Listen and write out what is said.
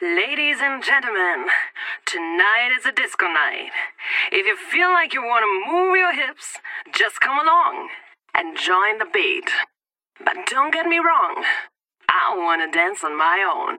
Ladies and gentlemen, tonight is a disco night. If you feel like you want to move your hips, just come along and join the beat. But don't get me wrong, I want to dance on my own.